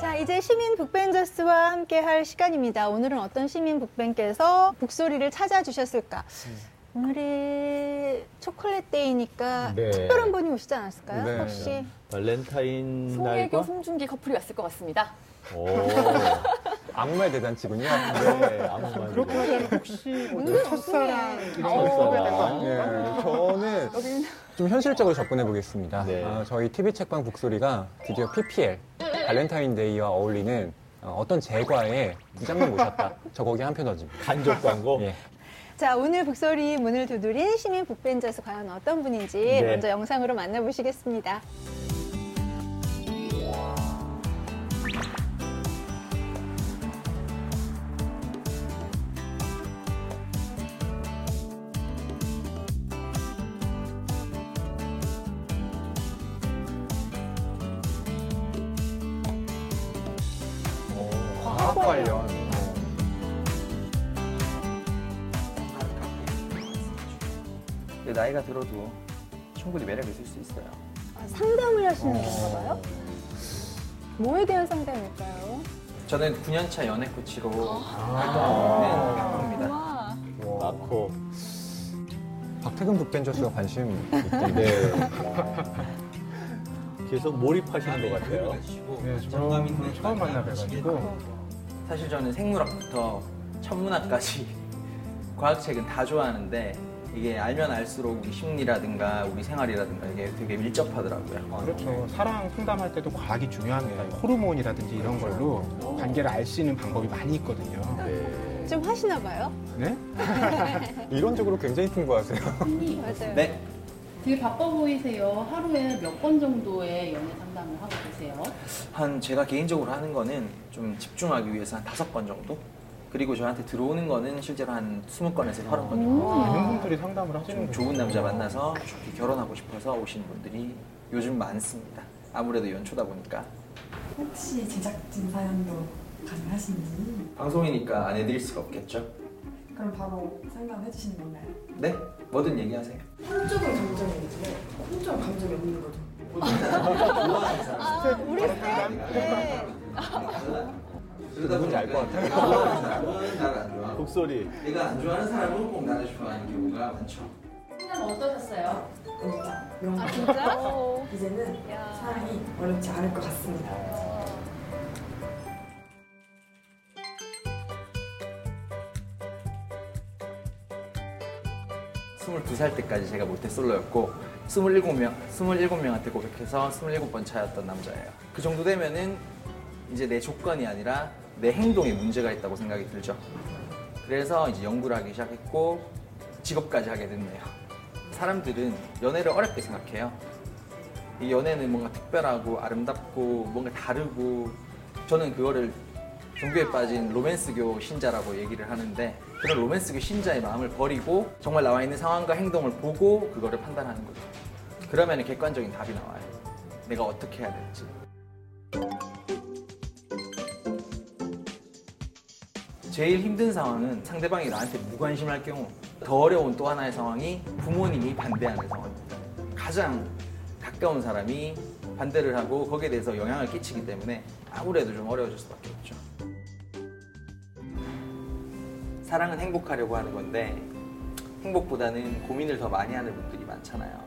자, 이제 시민 북벤저스와 함께 할 시간입니다. 오늘은 어떤 시민 북벤께서 북소리를 찾아주셨을까? 오늘이 초콜릿 데이니까 네. 특별한 분이 오시지 않았을까요? 네. 혹시 발렌타인 송혜교, 날과 송중기 커플이 왔을 것 같습니다. 오, 악마의 대잔치군요. 네, 아무 말 그렇게 하면 혹시 뭐 은근 첫사랑 엉뚱해. 이런 어. 될거 아니에요? 저는 좀 현실적으로 접근해 보겠습니다. 네. 아, 저희 TV 책방 북소리가 드디어 PPL 발렌타인데이와 어울리는 어, 어떤 제과에 부장님 모셨다. 저 거기 한 표 넣어줍니다. 간접 광고. 예. 자, 오늘 북소리 문을 두드린 시민 북벤저스 과연 어떤 분인지 네. 먼저 영상으로 만나보시겠습니다. 과학 관련. 근데 나이가 들어도 충분히 매력 있을 수 있어요. 아, 상담을 하시는 건가 봐요? 뭐에 대한 상담일까요? 저는 9년차 연애 코치로 활동하고 있는 박동입니다. 와. 마코. 박태근 북벤저스가 관심 있던데. 네. 계속 몰입하시는 것 같아요. 네, 저는 처음 만나뵈가지고 사실 저는 생물학부터 천문학까지 과학책은 다 좋아하는데 이게 알면 알수록 우리 심리라든가 우리 생활이라든가 이게 되게 밀접하더라고요. 그렇죠. 사랑 상담할 때도 과학이 중요합니다. 호르몬이라든지 이런 걸로 관계를 알 수 있는 방법이 많이 있거든요. 네. 좀 하시나 봐요? 네? 이론적으로 굉장히 풍부하세요. 맞아요. 네, 되게 바빠 보이세요. 하루에 몇 번 정도의 연애 상담 을 하고 계세요? 한 제가 개인적으로 하는 거는 좀 집중하기 위해서 한 다섯 번 정도? 그리고 저한테 들어오는 거는 실제로 한 20건에서 30건 정도. 많은 분들이 상담을 좀 하시는 좋은 남자 만나서 좋게 결혼하고 싶어서 오시는 분들이 요즘 많습니다. 아무래도 연초다 보니까. 혹시 제작진 사연도 가능하신지 방송이니까 안 해드릴 수가 없겠죠? 그럼 바로 상담해 주시는 건가요? 네? 뭐든 얘기하세요. 한쪽은 감정이 있는데 한쪽은 감정이 없는 거죠. 아, 우리 쌤? 네. 누군지 알것 같아요. 나를 안 좋아. 북소리. 내가 안 좋아하는 사람은 꼭 나를 좋아하는 경우가 많죠. 상담 어떠셨어요? 이런 아, 거. 진짜? 어. 이제는 야. 사랑이 어렵지 않을 것 같습니다. 22살 때까지 제가 모태솔로였고 27명, 27명한테 고백해서 27번 차였던 남자예요. 그 정도 되면은 이제 내 조건이 아니라 내 행동에 문제가 있다고 생각이 들죠. 그래서 이제 연구를 하기 시작했고 직업까지 하게 됐네요. 사람들은 연애를 어렵게 생각해요. 이 연애는 뭔가 특별하고 아름답고 뭔가 다르고 저는 그거를 종교에 빠진 로맨스교 신자라고 얘기를 하는데 그런 로맨스교 신자의 마음을 버리고 정말 나와 있는 상황과 행동을 보고 그거를 판단하는 거죠. 그러면 객관적인 답이 나와요. 내가 어떻게 해야 될지. 제일 힘든 상황은 상대방이 나한테 무관심할 경우 더 어려운 또 하나의 상황이 부모님이 반대하는 상황입니다. 가장 가까운 사람이 반대를 하고 거기에 대해서 영향을 끼치기 때문에 아무래도 좀 어려워질 수밖에 없죠. 사랑은 행복하려고 하는 건데 행복보다는 고민을 더 많이 하는 분들이 많잖아요.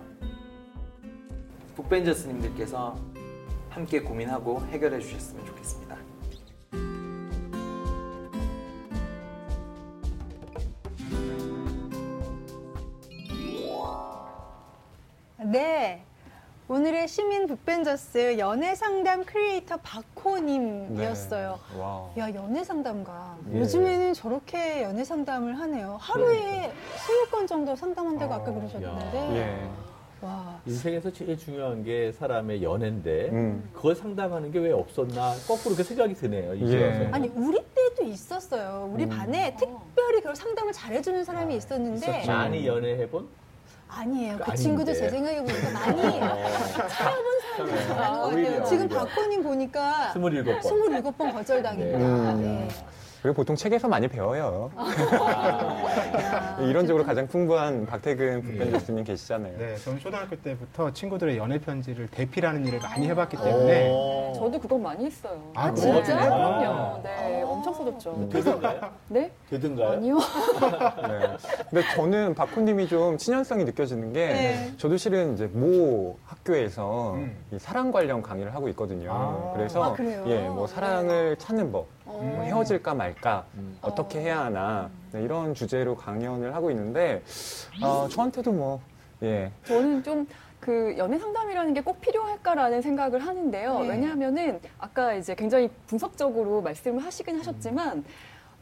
북벤저스님들께서 함께 고민하고 해결해 주셨으면 좋겠습니다. 네. 오늘의 시민 북벤저스 연애 상담 크리에이터 박호님이었어요. 네. 와. 야, 연애 상담가. 예. 요즘에는 저렇게 연애 상담을 하네요. 하루에 20건 정도 상담한다고 아까 어, 그러셨는데. 예. 와. 인생에서 제일 중요한 게 사람의 연애인데 음. 그걸 상담하는 게 왜 없었나 거꾸로 그 생각이 드네요. 이제 예. 와서. 아니, 우리 때도 있었어요. 우리 음. 반에 특별히 그걸 상담을 잘해주는 사람이 있었는데. 있었죠. 많이 연애해본 아니에요. 그 아닌데. 친구도 제 생각에 보니까 많이 차여본 사람들이 많은 것 오히려, 같아요. 지금 오히려. 박호님 보니까 27번. 27번 거절당했다. 음. 네. 그리고 보통 책에서 많이 배워요. 아, 이론적으로 가장 풍부한 박태근 북변 교수님 계시잖아요. 네, 저는 초등학교 때부터 친구들의 연애 편지를 대필하는 일을 많이 해봤기 때문에 어. 저도 그건 많이 했어요. 아, 진짜? 네, 아. 그럼요. 네, 엄청 써줬죠. 되던가요? 네? 되던가요? 아니요. 네. 근데 저는 박호님이 좀 친연성이 느껴지는 게 네. 저도 실은 이제 모 학교에서 음. 이 사랑 관련 강의를 하고 있거든요. 아. 그래서 아, 그래요? 예, 뭐 사랑을 찾는 법, 어. 뭐 헤어질까 말까, 음. 어떻게 해야 하나 네, 이런 주제로 강연을 하고 있는데 어, 저한테도 뭐 예, 저는 좀 그 연애 상담이라는 게 꼭 필요할까라는 생각을 하는데요. 네. 왜냐하면은 아까 이제 굉장히 분석적으로 말씀을 하시긴 하셨지만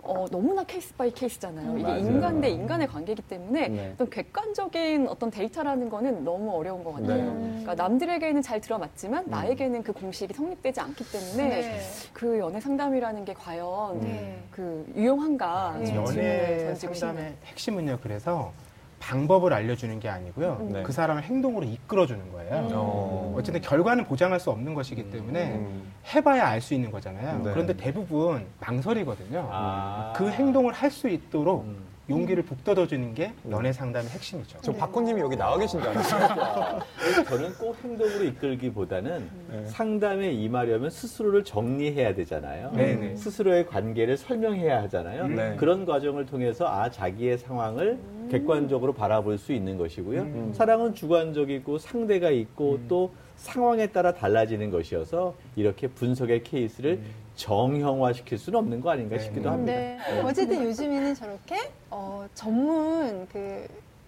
어, 너무나 case by case잖아요. 이게 맞아요. 인간 대 인간의 관계이기 때문에 네. 어떤 객관적인 어떤 데이터라는 거는 너무 어려운 것 같아요. 네. 그러니까 남들에게는 잘 들어맞지만 나에게는 그 공식이 성립되지 않기 때문에 네. 그 연애 상담이라는 게 과연 네. 그 유용한가 네. 연애. 상담의 핵심은요. 그래서 방법을 알려주는 게 아니고요. 네. 그 사람을 행동으로 이끌어주는 거예요. 어. 어쨌든 결과는 보장할 수 없는 것이기 때문에 음. 해봐야 알 수 있는 거잖아요. 네. 그런데 대부분 망설이거든요. 아. 그 행동을 할 수 있도록 음. 용기를 북돋아주는 게 연애 상담의 핵심이죠. 저 박호님이 여기 나와 계신 줄 알았어요. 저는 꼭 행동으로 이끌기보다는 네. 상담에 임하려면 스스로를 정리해야 되잖아요. 네네. 스스로의 관계를 설명해야 하잖아요. 네. 그런 과정을 통해서 아 자기의 상황을 객관적으로 바라볼 수 있는 것이고요. 음. 사랑은 주관적이고 상대가 있고 또 상황에 따라 달라지는 것이어서 이렇게 분석의 케이스를 정형화시킬 수는 없는 거 아닌가 네. 싶기도 합니다. 네. 어쨌든 요즘에는 저렇게 어, 전문 그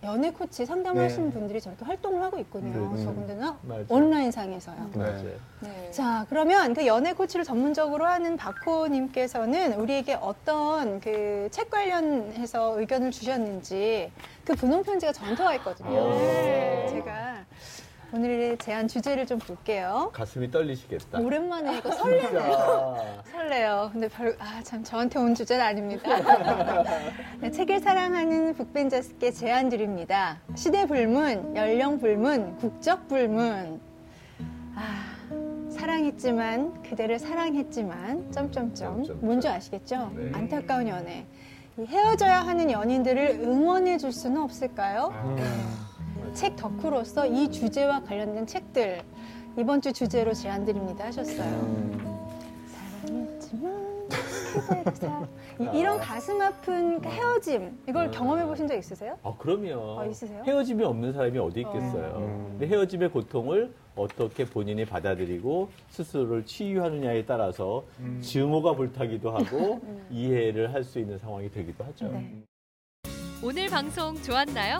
연애 코치 상담하시는 네. 분들이 저렇게 활동을 하고 있군요. 그렇죠. 더군다나 맞아요. 온라인상에서요. 네. 맞아요. 네. 자, 그러면 그 연애 코치를 전문적으로 하는 박호님께서는 우리에게 어떤 그 책 관련해서 의견을 주셨는지 그 분홍 편지가 와 있거든요. 오. 네, 제가 오늘의 제안 주제를 좀 볼게요. 가슴이 떨리시겠다. 오랜만에 이거 설레네요. 설레요. 근데 별, 아, 참, 저한테 온 주제는 아닙니다. 네, 책을 사랑하는 북벤저스께 제안 드립니다. 시대 불문, 연령 불문, 국적 불문. 아, 사랑했지만, 그대를 사랑했지만, 점점점. 뭔지 아시겠죠? 네. 안타까운 연애. 이 헤어져야 하는 연인들을 응원해 줄 수는 없을까요? 아, 네. 책 덕후로서 이 주제와 관련된 책들 이번 주 주제로 제안 드립니다 하셨어요. 음. 사랑했지만 그대를 사 이- 이런 가슴 아픈 그 헤어짐 이걸 음. 경험해 보신 적 있으세요? 아, 그럼요. 어, 있으세요? 헤어짐이 없는 사람이 어디 있겠어요. 음. 근데 헤어짐의 고통을 어떻게 본인이 받아들이고 스스로를 치유하느냐에 따라서 음. 증오가 불타기도 하고 이해를 할 수 있는 상황이 되기도 하죠. 네. 오늘 방송 좋았나요?